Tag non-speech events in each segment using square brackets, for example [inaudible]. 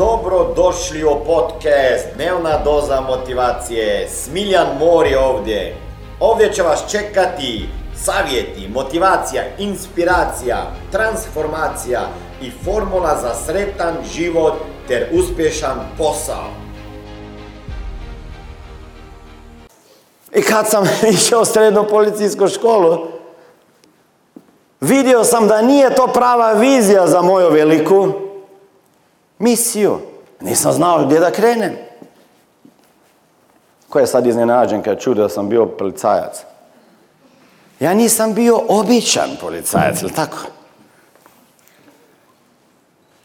Dobro došli u podcast Dnevna doza motivacije. Smiljan Mor je ovdje. Ovdje će vas čekati savjeti, motivacija, inspiracija, transformacija i formula za sretan život ter uspješan posao. I kad sam [laughs] išao u srednju policijsku školu, vidio sam da nije to prava vizija za moju veliku misiju. Nisam znao gdje da krenem. Ko je sad iznenađen kad čuo da sam bio policajac? Ja nisam bio običan policajac, ili tako?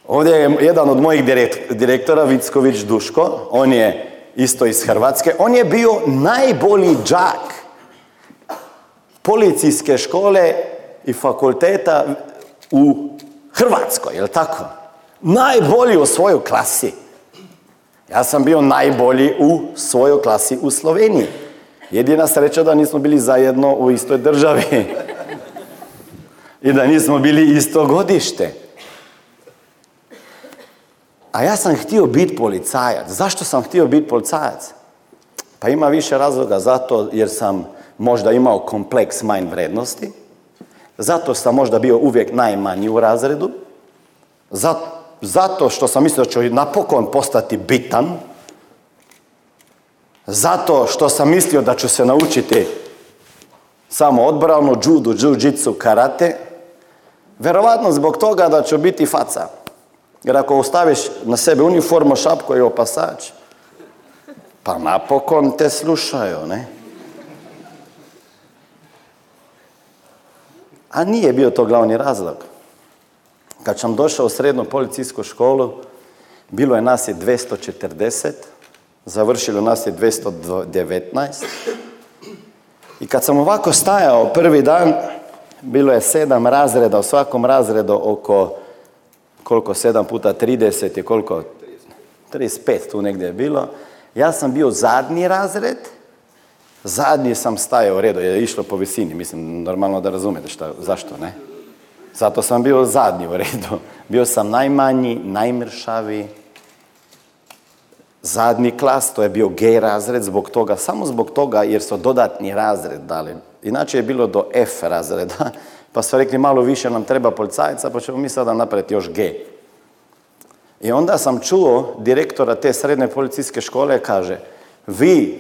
Ovdje je jedan od mojih direktora, Vicković Duško, on je isto iz Hrvatske, on je bio najbolji džak policijske škole i fakulteta u Hrvatskoj, jel tako? Najbolji u svojoj klasi. Ja sam bio najbolji u svojoj klasi u Sloveniji. Jedina sreća da nismo bili zajedno u istoj državi. I da nismo bili isto godište. A ja sam htio biti policajac. Zašto sam htio biti policajac? Pa ima više razloga. Zato jer sam možda imao kompleks manj vrednosti. Zato sam možda bio uvijek najmanji u razredu. Zato što sam mislio da ću napokon postati bitan. Zato što sam mislio da ću se naučiti samo odbranu, judu, jiu karate. Verovatno zbog toga da ću biti faca. Jer ako ostaviš na sebe uniformu, šapku i opasač, pa napokon te slušaju, ne? A nije bio to glavni razlog. Kad sam došao u srednju policijsku školu, bilo je nas je 240, završilo nas je 219. I kad sam ovako stajao prvi dan, bilo je sedam razreda, u svakom razredu oko koliko, 7 puta 30 je koliko, 35 tu negdje je bilo. Ja sam bio zadnji razred, zadnji sam stajao u redu, je išlo po visini, mislim, normalno da razumete šta, zašto, ne? Zato sam bio zadnji u redu. Bio sam najmanji, najmršavi, zadnji klas, to je bio G razred, zbog toga, samo zbog toga jer su dodatni razred dali. Inače je bilo do F razreda, [laughs] pa su rekli malo više nam treba policajca, pa ćemo mi sada napraviti još G. I onda sam čuo direktora te srednje policijske škole kaže, vi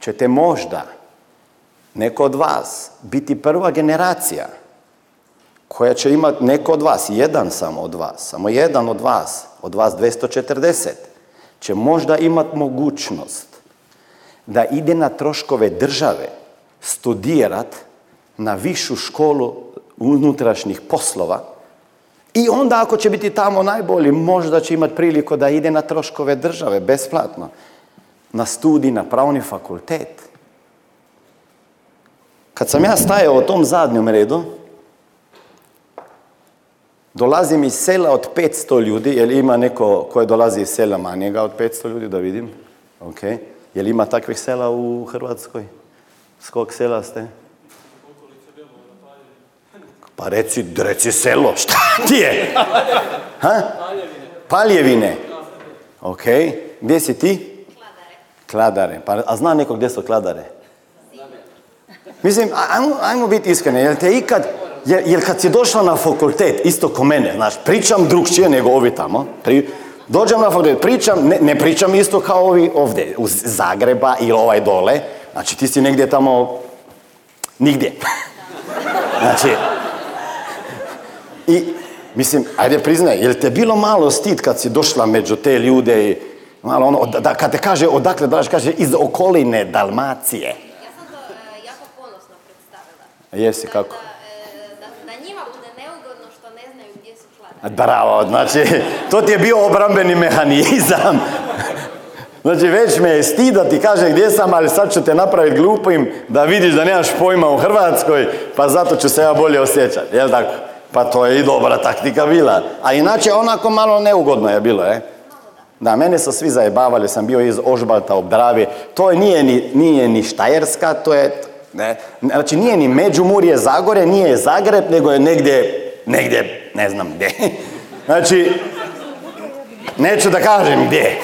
ćete možda, neko od vas, biti prva generacija koja će imati neko od vas, jedan samo od vas, samo jedan od vas, od vas 240, će možda imati mogućnost da ide na troškove države studirat na višu školu unutrašnjih poslova i onda ako će biti tamo najbolji, možda će imati priliku da ide na troškove države, besplatno, na studij, na pravni fakultet. Kad sam ja stajao u tom zadnjem redu, dolazim iz sela od 500 ljudi, jel ima neko koje dolazi iz sela manjega od 500 ljudi, da vidim? Ok. Jel ima takvih sela u Hrvatskoj? S kog sela ste? Pa reci, reci selo, šta ti je? Ha? Paljevine. Ok. Gdje si ti? Kladare. Pa, a zna neko gdje su kladare? Mislim, ajmo, ajmo biti iskreni, jel te ikad, jer, kad si došla na fakultet, isto ko mene, znaš, pričam drugčije nego ovi tamo, pri, dođem na fakultet, pričam, ne, ne pričam isto kao ovi ovdje, uz Zagreba ili ovaj dole, znači ti si negdje tamo, nigdje. [laughs] Znači, i, mislim, ajde priznaj, je li te bilo malo stid kad si došla među te ljude i malo ono, da, kad te kaže odakle daš, kaže iz okoline Dalmacije. Ja sam to e, jako ponosno predstavila. Jesi, kako? Da, da, da njima bude neugodno što ne znaju gdje su kladari. Bravo, znači, to ti je bio obrambeni mehanizam. Znači, već me je stid da ti kaže gdje sam, ali sad ću te napraviti glupim da vidiš da nemaš pojma u Hrvatskoj, pa zato ću se ja bolje osjećati, jel tako? Pa to je i dobra taktika bila. A inače onako malo neugodno je bilo, e? Da, mene su svi zajebavali, sam bio iz Ožbalta u Dravi. To nije ni, nije ni Štajerska, to je... Ne, znači nije ni Međumurje, Zagore, nije Zagreb, nego je negdje, negdje, ne znam gdje. Znači, Neću da kažem gdje.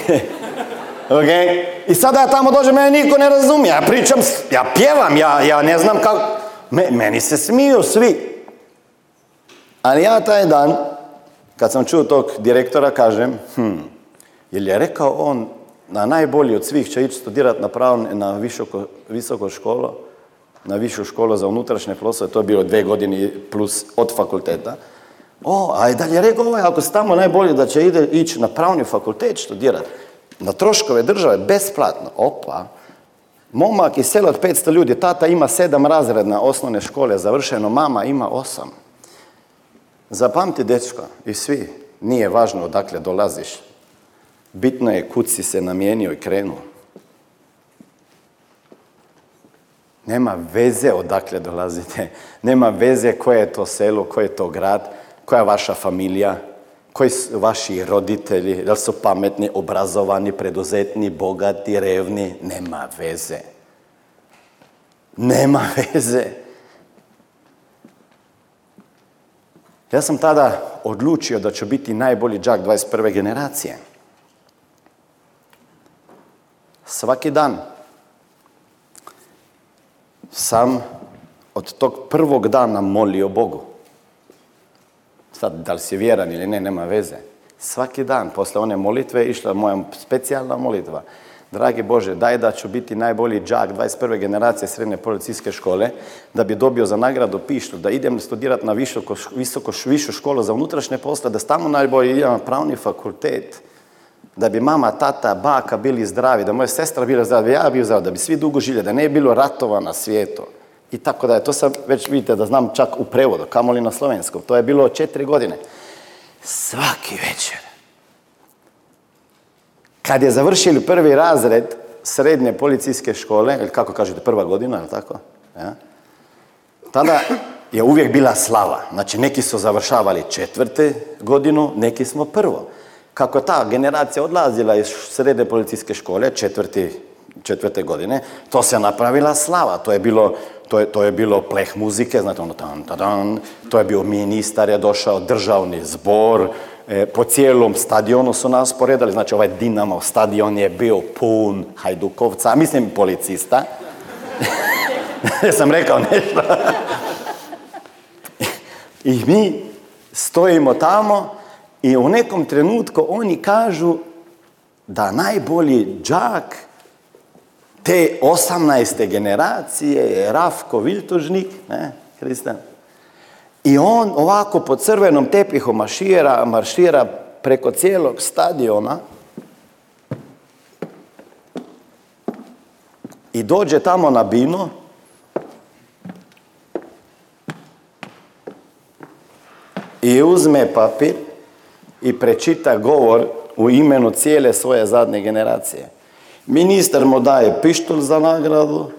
ok? I sada ja tamo dođem, mene niko ne razumije. Ja pričam, ja pjevam, ja, ja ne znam kako... meni se smiju svi. Ali ja taj dan, kad sam čuo tog direktora, kažem, hm, jer je rekao on, na najbolji od svih će ići studirati na pravo na visoko, visoko školo, na višu školu za unutrašnje poslove, to je bilo dve godine plus od fakulteta. O, a i dalje rekao ovaj, ako se tamo najbolji da će ide, ići na pravni fakultet studirati, na troškove države, besplatno. Opa, momak iz sela od 500 ljudi, tata ima sedam razredna osnovne škole, završeno, mama ima osam. Zapamti, dečko, i svi, nije važno odakle dolaziš. Bitno je kud si se namijenio i krenuo. Nema veze odakle dolazite. [laughs] Nema veze koje je to selo, koje je to grad, koja je vaša familija, koji su vaši roditelji, da li su pametni, obrazovani, preduzetni, bogati, revni. Nema veze. Nema [laughs] veze. Ja sam tada odlučio da ću biti najbolji džak 21. generacije. Svaki dan sam od tog prvog dana molio Bogu. Sad, da li si vjeran ili ne, nema veze. Svaki dan, posle one molitve, išla moja specijalna molitva. Dragi Bože, daj da ću biti najbolji džak 21. generacije srednje policijske škole, da bi dobio za nagradu pištu, da idem studirati na visoko, visoko, višu školu za unutrašnje posle, da stamo najbolji idem na pravni fakultet, da bi mama, tata, baka bili zdravi, da moja sestra bila zdrava, ja bio zdrav, da bi svi dugo živjeli, da ne bi bilo ratova na svijetu. I tako da je, to sam već vidite da znam čak u prevodu, kamoli na slovenskom. To je bilo četiri godine. Svaki večer. Kad je završili prvi razred srednje policijske škole, ili kako kažete, prva godina, ili tako? Ja? Tada je uvijek bila slava. Znači, neki su završavali četvrte godinu, neki smo prvo kako ta generacija odlazila iz srednje policijske škole, četvrti, četvrte godine, to se napravila slava. To je bilo, to je, to je bilo pleh muzike, znate ono tan, tan, to je bio ministar, je došao državni zbor, e, po cijelom stadionu su nas poredali, znači ovaj Dinamo stadion je bio pun Hajdukovca, mislim policista. [laughs] sam rekao nešto. [laughs] I mi stojimo tamo i u nekom trenutku oni kažu da najbolji džak te 18. generacije je Rafko Viltužnik, ne, Hristan. I on ovako po crvenom tepihu maršira, maršira preko cijelog stadiona i dođe tamo na bino i uzme papir i prečita govor u imenu cijele svoje zadnje generacije. Ministar mu daje pištolj za nagradu,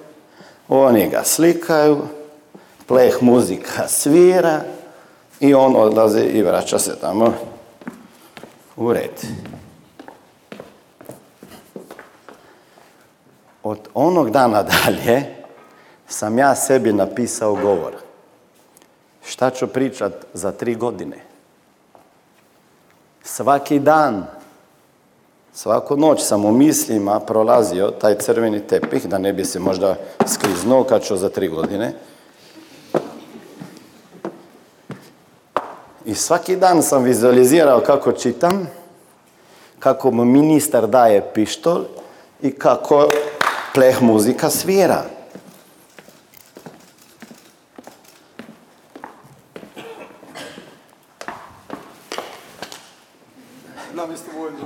oni ga slikaju, pleh muzika svira i on odlazi i vraća se tamo u red. Od onog dana [laughs] dalje sam ja sebi napisao govor. Šta ću pričat za tri godine? Svaki dan, svaku noć sam u mislima prolazio taj crveni tepih, da ne bi se možda skliznuo kad ću za tri godine. I svaki dan sam vizualizirao kako čitam, kako mu ministar daje pištol i kako pleh muzika svira.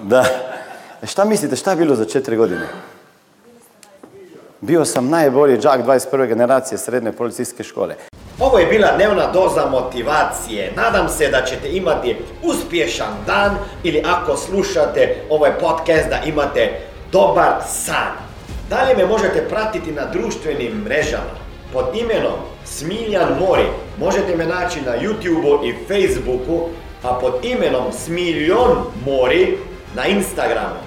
Da. E, šta mislite, šta je bilo za četiri godine? Bio sam najbolji džak 21. generacije srednje policijske škole. Ovo je bila dnevna doza motivacije. Nadam se da ćete imati uspješan dan ili ako slušate ovaj podcast da imate dobar san. Dalje me možete pratiti na društvenim mrežama pod imenom Smiljan Mori. Možete me naći na YouTubeu i Facebooku, a pod imenom Smiljon Mori na Instagramu.